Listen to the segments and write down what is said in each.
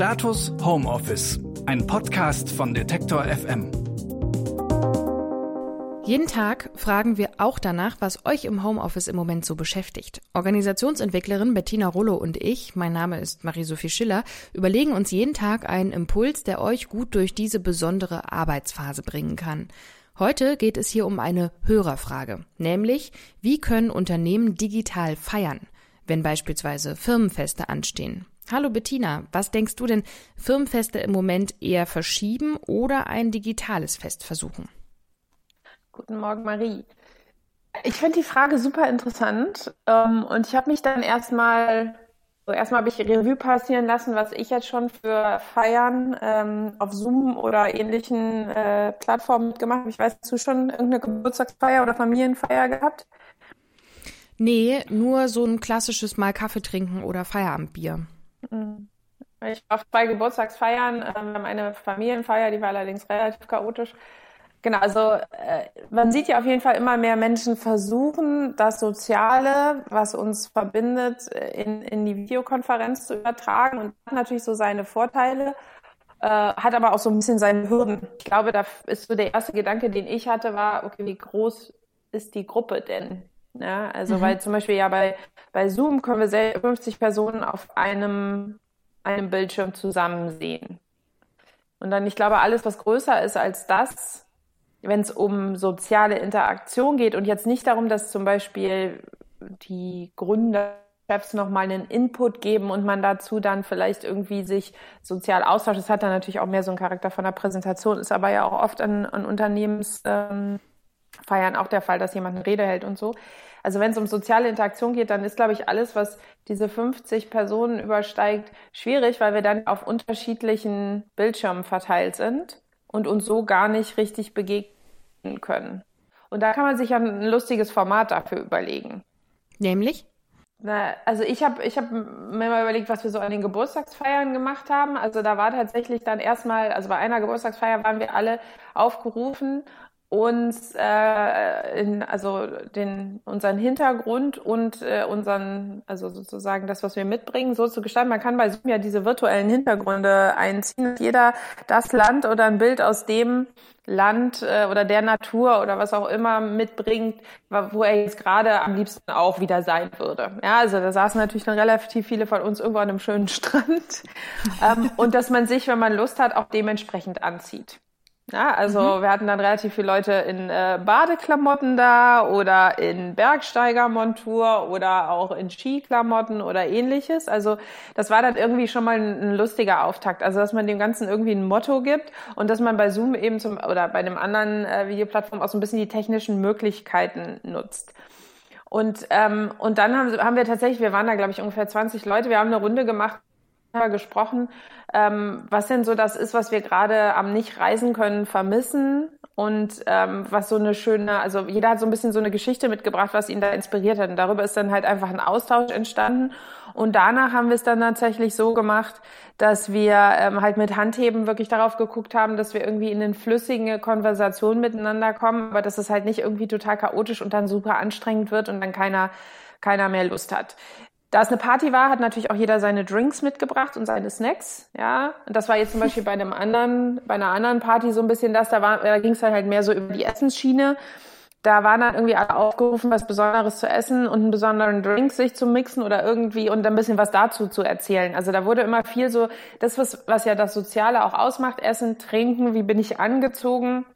Status Homeoffice, ein Podcast von Detektor FM. Jeden Tag fragen wir auch danach, was euch im Homeoffice im Moment so beschäftigt. Organisationsentwicklerin Bettina Rollo und ich, mein Name ist Marie-Sophie Schiller, überlegen uns jeden Tag einen Impuls, der euch gut durch diese besondere Arbeitsphase bringen kann. Heute geht es hier um eine Hörerfrage, nämlich wie können Unternehmen digital feiern, wenn beispielsweise Firmenfeste anstehen. Hallo Bettina, was denkst du denn, Firmenfeste im Moment eher verschieben oder ein digitales Fest versuchen? Guten Morgen, Marie. Ich finde die Frage super interessant ähm, und ich habe mich dann erstmal, so erstmal habe ich Revue passieren lassen, was ich jetzt schon für Feiern ähm, auf Zoom oder ähnlichen äh, Plattformen mitgemacht habe. Ich weiß, hast du schon irgendeine Geburtstagsfeier oder Familienfeier gehabt? Nee, nur so ein klassisches Mal Kaffee trinken oder Feierabendbier. Mhm. Ich war auf zwei Geburtstagsfeiern. Ähm, wir haben eine Familienfeier, die war allerdings relativ chaotisch. Genau, also äh, man sieht ja auf jeden Fall immer mehr Menschen versuchen, das Soziale, was uns verbindet, äh, in, in die Videokonferenz zu übertragen und hat natürlich so seine Vorteile, äh, hat aber auch so ein bisschen seine Hürden. Ich glaube, da ist so der erste Gedanke, den ich hatte, war, okay, wie groß ist die Gruppe denn? Ja, also mhm. weil zum Beispiel ja bei, bei Zoom können wir 50 Personen auf einem, einem Bildschirm zusammen sehen. Und dann, ich glaube, alles, was größer ist als das, wenn es um soziale Interaktion geht und jetzt nicht darum, dass zum Beispiel die Gründer Chefs nochmal einen Input geben und man dazu dann vielleicht irgendwie sich sozial austauscht. Das hat dann natürlich auch mehr so einen Charakter von der Präsentation, ist aber ja auch oft an, an Unternehmensfeiern ähm, auch der Fall, dass jemand eine Rede hält und so. Also wenn es um soziale Interaktion geht, dann ist, glaube ich, alles, was diese 50 Personen übersteigt, schwierig, weil wir dann auf unterschiedlichen Bildschirmen verteilt sind und uns so gar nicht richtig begegnen können. Und da kann man sich ja ein lustiges Format dafür überlegen. Nämlich? Na, also ich habe ich hab mir mal überlegt, was wir so an den Geburtstagsfeiern gemacht haben. Also da war tatsächlich dann erstmal, also bei einer Geburtstagsfeier waren wir alle aufgerufen, uns äh, in, also den unseren Hintergrund und äh, unseren also sozusagen das was wir mitbringen so zu gestalten. Man kann bei Zoom ja diese virtuellen Hintergründe einziehen jeder das Land oder ein Bild aus dem Land äh, oder der Natur oder was auch immer mitbringt wo er jetzt gerade am liebsten auch wieder sein würde. Ja also da saßen natürlich dann relativ viele von uns irgendwo an einem schönen Strand. Ähm, und dass man sich wenn man Lust hat auch dementsprechend anzieht ja, also mhm. wir hatten dann relativ viele Leute in äh, Badeklamotten da oder in Bergsteigermontur oder auch in Skiklamotten oder ähnliches. Also das war dann irgendwie schon mal ein, ein, lustiger Auftakt. Also dass man dem Ganzen irgendwie ein Motto gibt und dass man bei Zoom eben zum oder bei einem anderen äh, Videoplattform auch so ein bisschen die technischen Möglichkeiten nutzt. Und, ähm, und dann haben, haben wir tatsächlich, wir waren da glaube ich ungefähr 20 Leute, wir haben eine Runde gemacht gesprochen, ähm, was denn so das ist, was wir gerade am Nicht-Reisen können vermissen? Und ähm, was so eine schöne, also jeder hat so ein bisschen so eine Geschichte mitgebracht, was ihn da inspiriert hat. Und darüber ist dann halt einfach ein Austausch entstanden. Und danach haben wir es dann tatsächlich so gemacht, dass wir ähm, halt mit Handheben wirklich darauf geguckt haben, dass wir irgendwie in eine flüssige Konversation miteinander kommen, aber dass es halt nicht irgendwie total chaotisch und dann super anstrengend wird und dann keiner keiner mehr Lust hat. Da es eine Party war, hat natürlich auch jeder seine Drinks mitgebracht und seine Snacks, ja. Und das war jetzt zum Beispiel bei einem anderen, bei einer anderen Party so ein bisschen das, da war, da ging es dann halt mehr so über die Essensschiene. Da waren dann irgendwie alle aufgerufen, was Besonderes zu essen und einen besonderen Drink sich zu mixen oder irgendwie und ein bisschen was dazu zu erzählen. Also da wurde immer viel so, das was, was ja das Soziale auch ausmacht, Essen, Trinken, wie bin ich angezogen,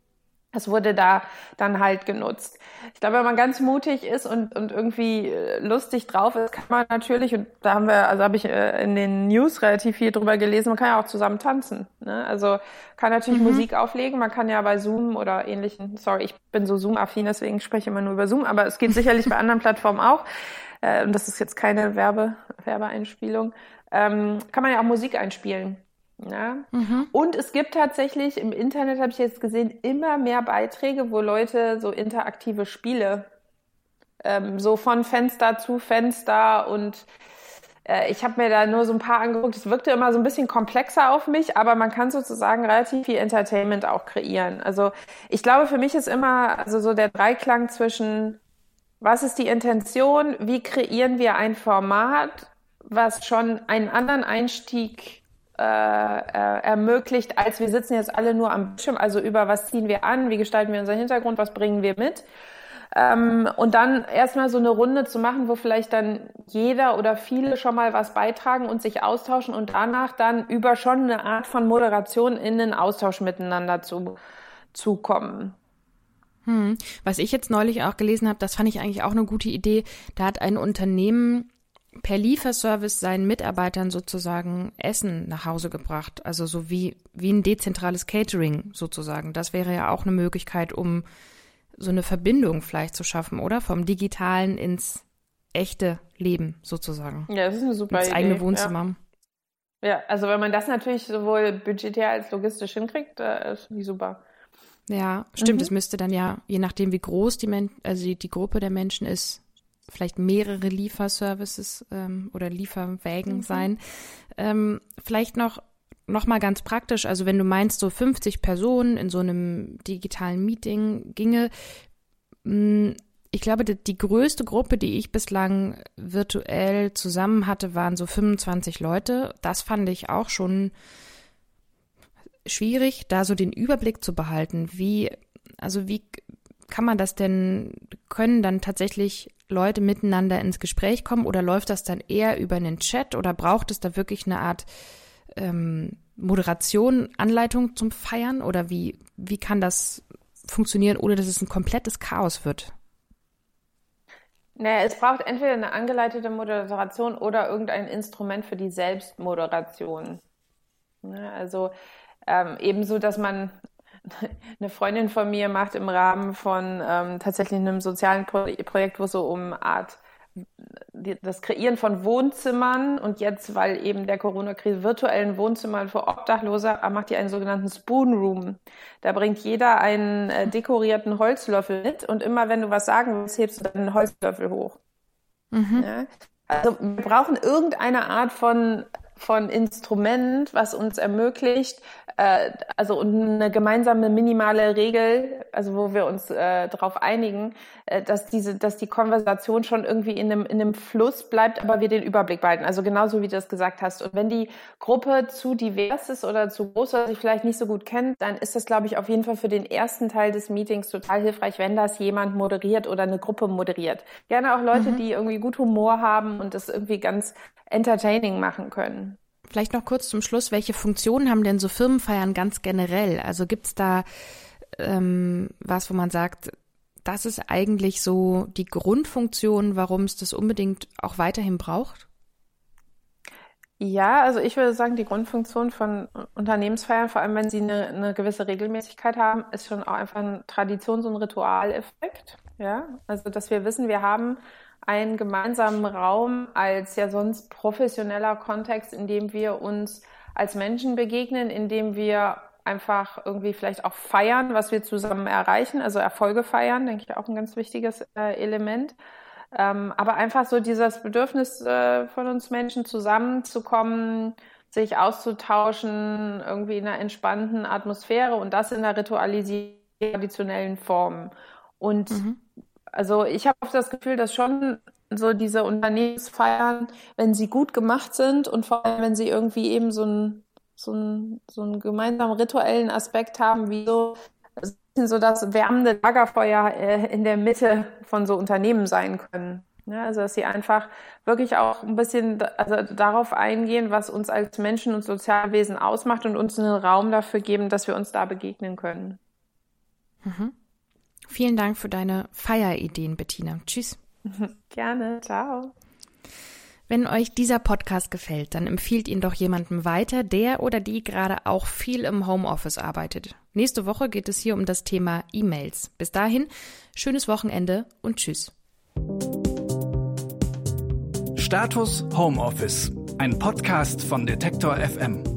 das wurde da dann halt genutzt. Ich glaube, wenn man ganz mutig ist und, und irgendwie äh, lustig drauf ist, kann man natürlich, und da haben wir, also habe ich äh, in den News relativ viel drüber gelesen, man kann ja auch zusammen tanzen. Ne? Also kann natürlich mhm. Musik auflegen, man kann ja bei Zoom oder ähnlichen, sorry, ich bin so Zoom-affin, deswegen spreche ich immer nur über Zoom, aber es geht sicherlich bei anderen Plattformen auch. Äh, und das ist jetzt keine Werbe, Werbeeinspielung. Ähm, kann man ja auch Musik einspielen. Ja. Mhm. Und es gibt tatsächlich im Internet, habe ich jetzt gesehen, immer mehr Beiträge, wo Leute so interaktive Spiele, ähm, so von Fenster zu Fenster und äh, ich habe mir da nur so ein paar angeguckt. Es wirkte immer so ein bisschen komplexer auf mich, aber man kann sozusagen relativ viel Entertainment auch kreieren. Also ich glaube, für mich ist immer also so der Dreiklang zwischen was ist die Intention, wie kreieren wir ein Format, was schon einen anderen Einstieg äh, äh, ermöglicht, als wir sitzen jetzt alle nur am Bildschirm, also über was ziehen wir an, wie gestalten wir unseren Hintergrund, was bringen wir mit. Ähm, und dann erstmal so eine Runde zu machen, wo vielleicht dann jeder oder viele schon mal was beitragen und sich austauschen und danach dann über schon eine Art von Moderation in den Austausch miteinander zu, zu kommen. Hm. Was ich jetzt neulich auch gelesen habe, das fand ich eigentlich auch eine gute Idee. Da hat ein Unternehmen per Lieferservice seinen Mitarbeitern sozusagen Essen nach Hause gebracht. Also so wie, wie ein dezentrales Catering sozusagen. Das wäre ja auch eine Möglichkeit, um so eine Verbindung vielleicht zu schaffen, oder? Vom Digitalen ins echte Leben sozusagen. Ja, das ist eine super ins Idee. eigene Wohnzimmer. Ja. ja. also wenn man das natürlich sowohl budgetär als logistisch hinkriegt, äh, ist die super. Ja, stimmt. Es mhm. müsste dann ja, je nachdem, wie groß die, Men also die, die Gruppe der Menschen ist, vielleicht mehrere Lieferservices ähm, oder Lieferwägen mhm. sein. Ähm, vielleicht noch noch mal ganz praktisch, also wenn du meinst, so 50 Personen in so einem digitalen Meeting ginge, mh, mm, ich glaube, die, die größte Gruppe, die ich bislang virtuell zusammen hatte, waren so 25 Leute. Das fand ich auch schon schwierig, da so den Überblick zu behalten. Wie, also wie kann man das denn, können dann tatsächlich Leute miteinander ins Gespräch kommen oder läuft das dann eher über einen Chat oder braucht es da wirklich eine Art ähm, Moderation, Anleitung zum Feiern oder wie, wie kann das funktionieren, ohne dass es ein komplettes Chaos wird? Naja, es braucht entweder eine angeleitete Moderation oder irgendein Instrument für die Selbstmoderation. Ne, also ähm, ebenso, dass man eine Freundin von mir macht im Rahmen von ähm, tatsächlich einem sozialen Pro Projekt, wo es so um Art das Kreieren von Wohnzimmern und jetzt, weil eben der Corona-Krise virtuellen Wohnzimmern für Obdachlose, macht die einen sogenannten Spoon Room. Da bringt jeder einen äh, dekorierten Holzlöffel mit und immer wenn du was sagen willst, hebst du deinen Holzlöffel hoch. Mhm. Ja? Also wir brauchen irgendeine Art von von Instrument, was uns ermöglicht, äh, also eine gemeinsame minimale Regel, also wo wir uns äh, darauf einigen, äh, dass diese, dass die Konversation schon irgendwie in einem, in einem Fluss bleibt, aber wir den Überblick behalten. Also genauso wie du das gesagt hast. Und wenn die Gruppe zu divers ist oder zu groß oder sich vielleicht nicht so gut kennt, dann ist das, glaube ich, auf jeden Fall für den ersten Teil des Meetings total hilfreich, wenn das jemand moderiert oder eine Gruppe moderiert. Gerne auch Leute, mhm. die irgendwie gut Humor haben und das irgendwie ganz entertaining machen können. Vielleicht noch kurz zum Schluss, welche Funktionen haben denn so Firmenfeiern ganz generell? Also gibt es da ähm, was, wo man sagt, das ist eigentlich so die Grundfunktion, warum es das unbedingt auch weiterhin braucht? Ja, also ich würde sagen, die Grundfunktion von Unternehmensfeiern, vor allem wenn sie eine, eine gewisse Regelmäßigkeit haben, ist schon auch einfach ein Traditions- und Ritualeffekt. Ja, also dass wir wissen, wir haben einen gemeinsamen Raum als ja sonst professioneller Kontext, in dem wir uns als Menschen begegnen, in dem wir einfach irgendwie vielleicht auch feiern, was wir zusammen erreichen, also Erfolge feiern, denke ich auch ein ganz wichtiges äh, Element. Ähm, aber einfach so dieses Bedürfnis äh, von uns Menschen zusammenzukommen, sich auszutauschen, irgendwie in einer entspannten Atmosphäre und das in einer ritualisierten, traditionellen Form. Und mhm. Also ich habe das Gefühl, dass schon so diese Unternehmensfeiern, wenn sie gut gemacht sind und vor allem, wenn sie irgendwie eben so einen so so einen gemeinsamen rituellen Aspekt haben, wie so, so das wärmende Lagerfeuer äh, in der Mitte von so Unternehmen sein können. Ja, also dass sie einfach wirklich auch ein bisschen also darauf eingehen, was uns als Menschen und Sozialwesen ausmacht und uns einen Raum dafür geben, dass wir uns da begegnen können. Mhm. Vielen Dank für deine Feierideen, Bettina. Tschüss. Gerne. Ciao. Wenn euch dieser Podcast gefällt, dann empfiehlt ihn doch jemandem weiter, der oder die gerade auch viel im Homeoffice arbeitet. Nächste Woche geht es hier um das Thema E-Mails. Bis dahin, schönes Wochenende und tschüss. Status Homeoffice, ein Podcast von Detektor FM.